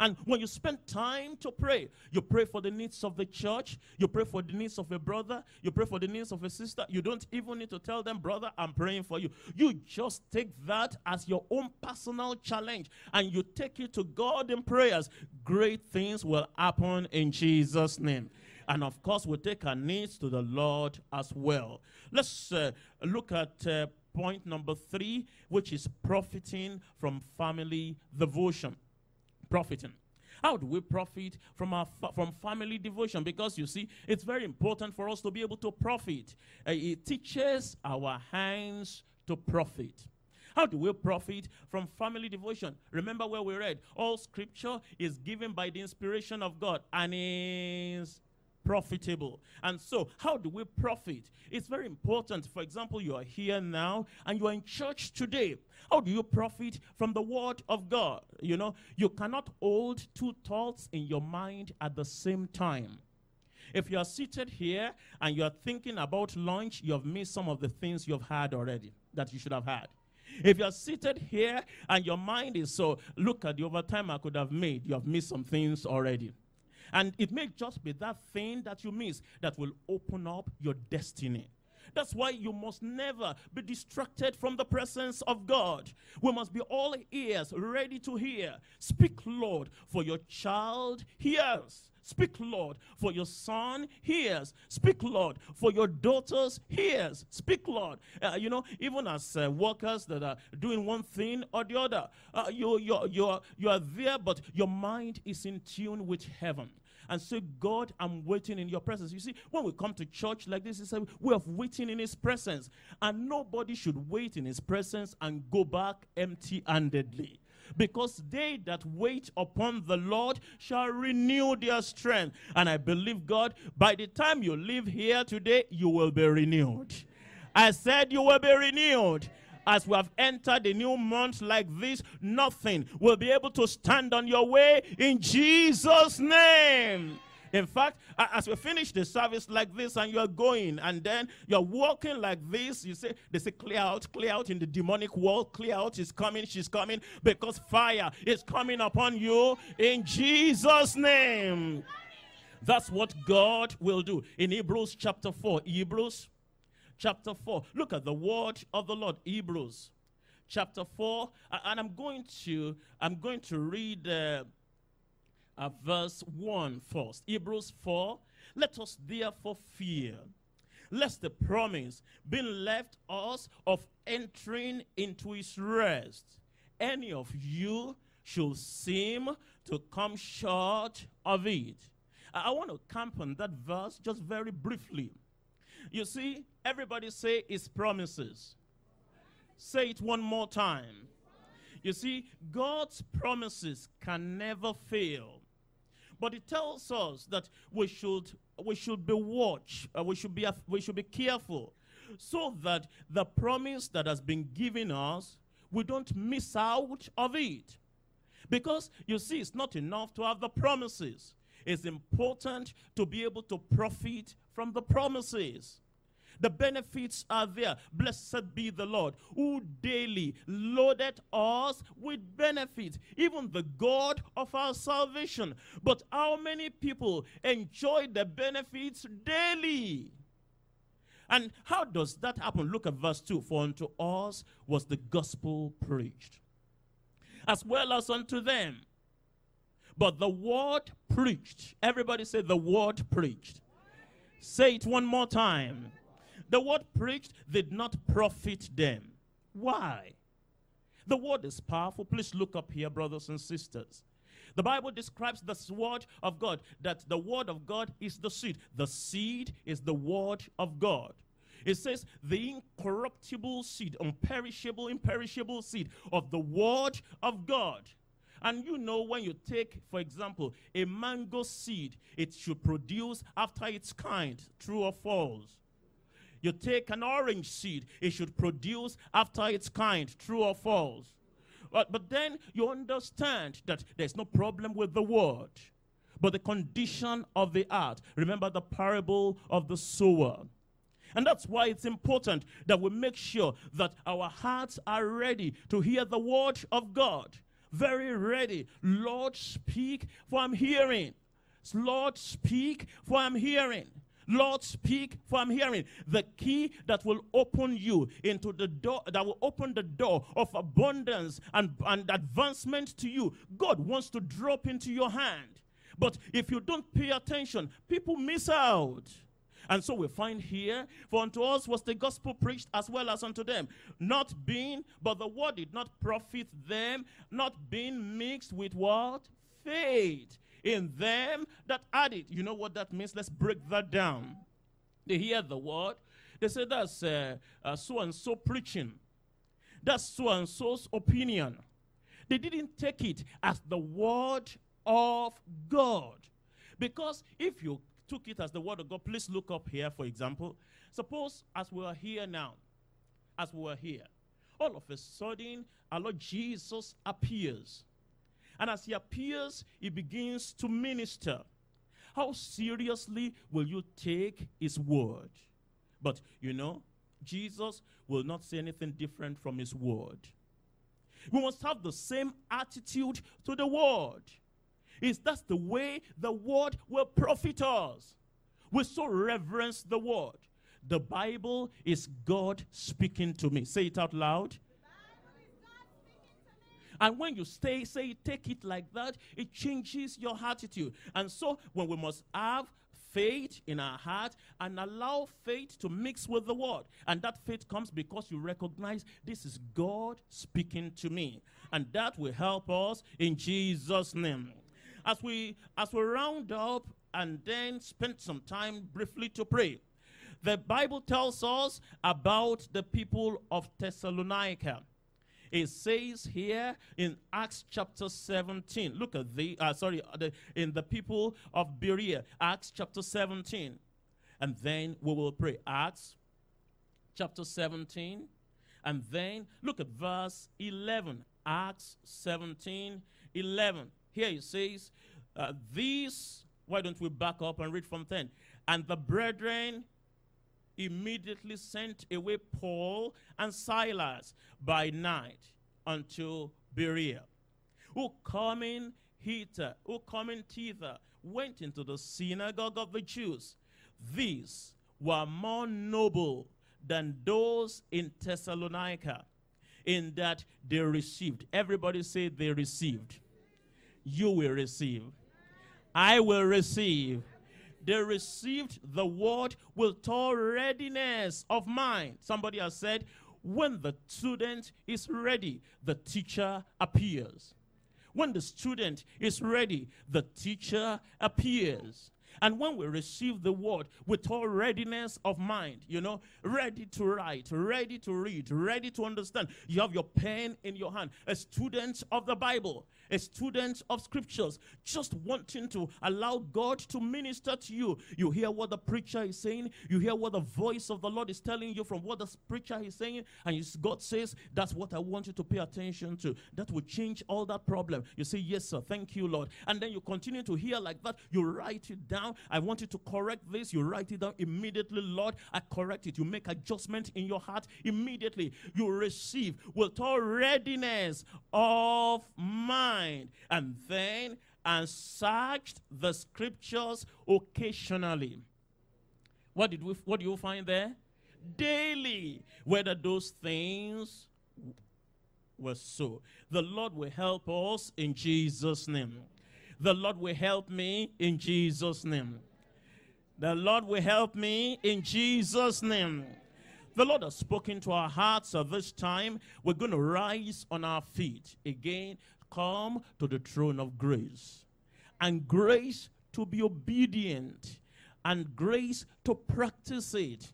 And when you spend time to pray, you pray for the needs of the church, you pray for the needs of a brother, you pray for the needs of a sister. You don't even need to tell them, brother, I'm praying for you. You just take that as your own personal challenge and you take it to God in prayers. Great things will happen in Jesus' name. And of course, we take our needs to the Lord as well. Let's uh, look at uh, point number three, which is profiting from family devotion profiting. How do we profit from our fa- from family devotion? Because you see, it's very important for us to be able to profit. Uh, it teaches our hands to profit. How do we profit from family devotion? Remember where we read, all scripture is given by the inspiration of God and is profitable. And so, how do we profit? It's very important. For example, you are here now and you are in church today. How do you profit from the word of God? You know, you cannot hold two thoughts in your mind at the same time. If you are seated here and you are thinking about lunch, you have missed some of the things you've had already that you should have had. If you're seated here and your mind is so, look at the overtime I could have made, you have missed some things already. And it may just be that thing that you miss that will open up your destiny. That's why you must never be distracted from the presence of God. We must be all ears, ready to hear. Speak, Lord, for your child hears. Speak, Lord, for your son hears. Speak, Lord, for your daughters hears. Speak, Lord. Uh, you know, even as uh, workers that are doing one thing or the other, uh, you, you, you, are, you are there, but your mind is in tune with heaven and say, God, I'm waiting in your presence. You see, when we come to church like this, it's a way of waiting in his presence. And nobody should wait in his presence and go back empty handedly. Because they that wait upon the Lord shall renew their strength. And I believe, God, by the time you leave here today, you will be renewed. I said you will be renewed as we have entered a new month like this, nothing will be able to stand on your way in Jesus' name. In fact, as we finish the service like this and you're going and then you're walking like this, you say, they say, clear out, clear out in the demonic world, clear out, is coming, she's coming, because fire is coming upon you in Jesus' name. That's what God will do. In Hebrews chapter 4, Hebrews chapter 4. Look at the word of the Lord, Hebrews chapter 4. And I'm going to, I'm going to read uh, uh, verse 1 first. Hebrews 4. Let us therefore fear, lest the promise be left us of entering into his rest, any of you should seem to come short of it. I want to camp on that verse just very briefly. You see, everybody say his promises. Say it one more time. You see, God's promises can never fail. But it tells us that we should we should be watch, uh, we should be we should be careful so that the promise that has been given us we don't miss out of it. Because you see, it's not enough to have the promises. It's important to be able to profit from the promises. The benefits are there. Blessed be the Lord who daily loaded us with benefits, even the God of our salvation. But how many people enjoy the benefits daily? And how does that happen? Look at verse 2 For unto us was the gospel preached, as well as unto them. But the word preached. Everybody say the word preached. Say it one more time. The word preached did not profit them. Why? The word is powerful. Please look up here, brothers and sisters. The Bible describes the word of God that the word of God is the seed. The seed is the word of God. It says the incorruptible seed, unperishable, imperishable seed of the word of God. And you know, when you take, for example, a mango seed, it should produce after its kind, true or false. You take an orange seed, it should produce after its kind, true or false. But, but then you understand that there's no problem with the word, but the condition of the earth. Remember the parable of the sower. And that's why it's important that we make sure that our hearts are ready to hear the word of God. Very ready. Lord, speak, for I'm hearing. Lord, speak, for I'm hearing. Lord, speak, for I'm hearing. The key that will open you into the door, that will open the door of abundance and, and advancement to you. God wants to drop into your hand. But if you don't pay attention, people miss out. And so we find here, for unto us was the gospel preached as well as unto them, not being, but the word did not profit them, not being mixed with what? Faith in them that it. You know what that means? Let's break that down. They hear the word, they say that's uh, uh, so and so preaching, that's so and so's opinion. They didn't take it as the word of God. Because if you took it as the word of God, please look up here, for example. Suppose as we are here now, as we are here, all of a sudden, our Lord Jesus appears. And as he appears, he begins to minister. How seriously will you take his word? But you know, Jesus will not say anything different from his word. We must have the same attitude to the word. Is that's the way the word will profit us. We so reverence the word. The Bible is God speaking to me. Say it out loud. And when you stay, say, take it like that, it changes your attitude. And so, when we must have faith in our heart and allow faith to mix with the word. And that faith comes because you recognize this is God speaking to me. And that will help us in Jesus' name. As we as we round up and then spend some time briefly to pray. The Bible tells us about the people of Thessalonica. It says here in Acts chapter 17. Look at the, uh, sorry, uh, the, in the people of Berea, Acts chapter 17. And then we will pray. Acts chapter 17. And then look at verse 11. Acts 17, 11. Here it says, uh, These, why don't we back up and read from 10? And the brethren immediately sent away Paul and Silas by night unto Berea, who coming hither, who coming thither, went into the synagogue of the Jews. These were more noble than those in Thessalonica, in that they received. Everybody say they received. You will receive. I will receive. They received the word with all readiness of mind. Somebody has said, when the student is ready, the teacher appears. When the student is ready, the teacher appears. And when we receive the word with all readiness of mind, you know, ready to write, ready to read, ready to understand, you have your pen in your hand, a student of the Bible, a student of scriptures, just wanting to allow God to minister to you. You hear what the preacher is saying, you hear what the voice of the Lord is telling you from what the preacher is saying, and God says, That's what I want you to pay attention to. That will change all that problem. You say, Yes, sir, thank you, Lord. And then you continue to hear like that, you write it down. I want you to correct this, you write it down immediately, Lord. I correct it. You make adjustment in your heart immediately. You receive with all readiness of mind mind and then and searched the scriptures occasionally. What did we what do you find there? Daily, whether those things were so. The Lord will help us in Jesus' name. The Lord will help me in Jesus' name. The Lord will help me in Jesus' name. The Lord has spoken to our hearts at this time. We're going to rise on our feet again come to the throne of grace. And grace to be obedient. And grace to practice it.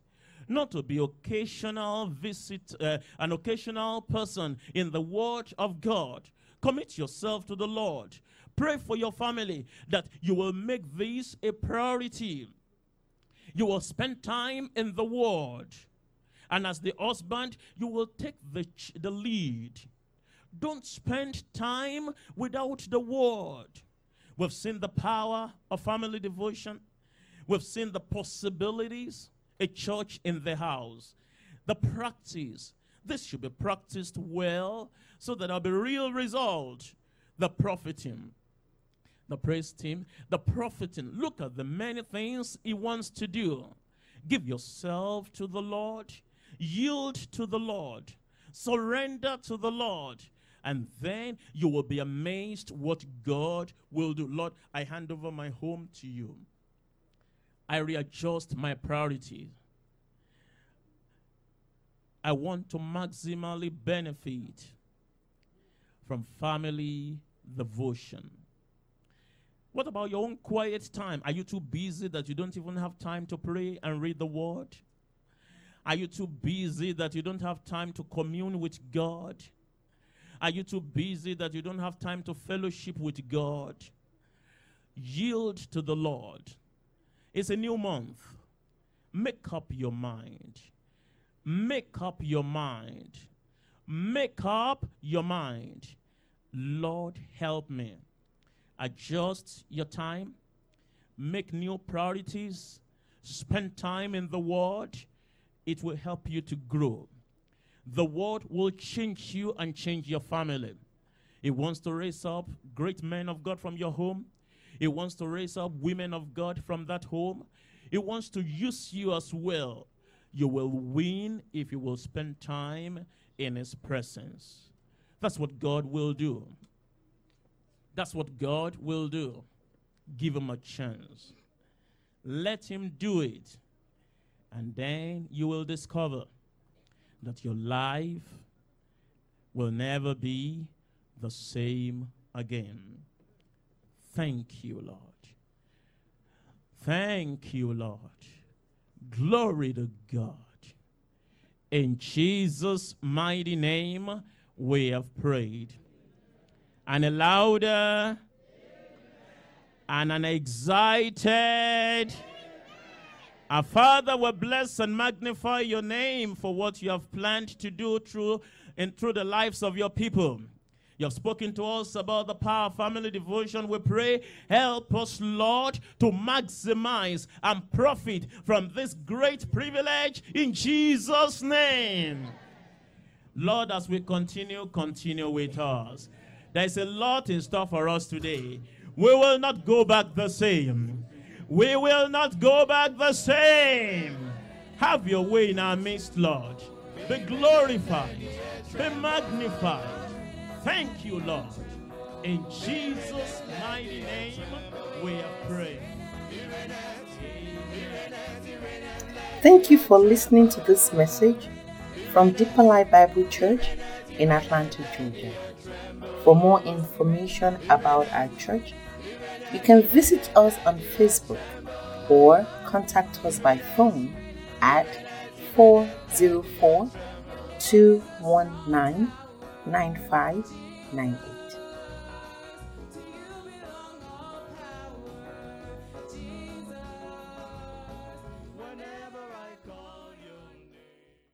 Not to be occasional visit, uh, an occasional person in the word of God. Commit yourself to the Lord. Pray for your family that you will make this a priority. You will spend time in the word. And as the husband, you will take the, the lead don't spend time without the word. We've seen the power of family devotion. We've seen the possibilities, a church in the house. The practice. This should be practiced well so that there'll be real result. The profiting. The praise team. The profiting. Look at the many things he wants to do. Give yourself to the Lord. Yield to the Lord. Surrender to the Lord and then you will be amazed what God will do. Lord, I hand over my home to you. I readjust my priorities. I want to maximally benefit from family devotion. What about your own quiet time? Are you too busy that you don't even have time to pray and read the word? Are you too busy that you don't have time to commune with God? Are you too busy that you don't have time to fellowship with God? Yield to the Lord. It's a new month. Make up your mind. Make up your mind. Make up your mind. Lord, help me. Adjust your time. Make new priorities. Spend time in the Word. It will help you to grow the word will change you and change your family. It wants to raise up great men of God from your home. It wants to raise up women of God from that home. It wants to use you as well. You will win if you will spend time in His presence. That's what God will do. That's what God will do. Give Him a chance. Let Him do it. And then you will discover that your life will never be the same again. Thank you, Lord. Thank you, Lord. Glory to God. In Jesus' mighty name, we have prayed. And a louder and an excited. Our Father, we bless and magnify your name for what you have planned to do through and through the lives of your people. You have spoken to us about the power of family devotion. We pray, help us, Lord, to maximize and profit from this great privilege in Jesus' name. Lord, as we continue, continue with us. There's a lot in store for us today. We will not go back the same. We will not go back the same. Have your way in our midst, Lord. Be glorified, be magnified. Thank you, Lord. In Jesus' mighty name, we prayed. Thank you for listening to this message from Deeper Life Bible Church in Atlanta, Georgia. For more information about our church, you can visit us on Facebook or contact us by phone at 404 219 9598.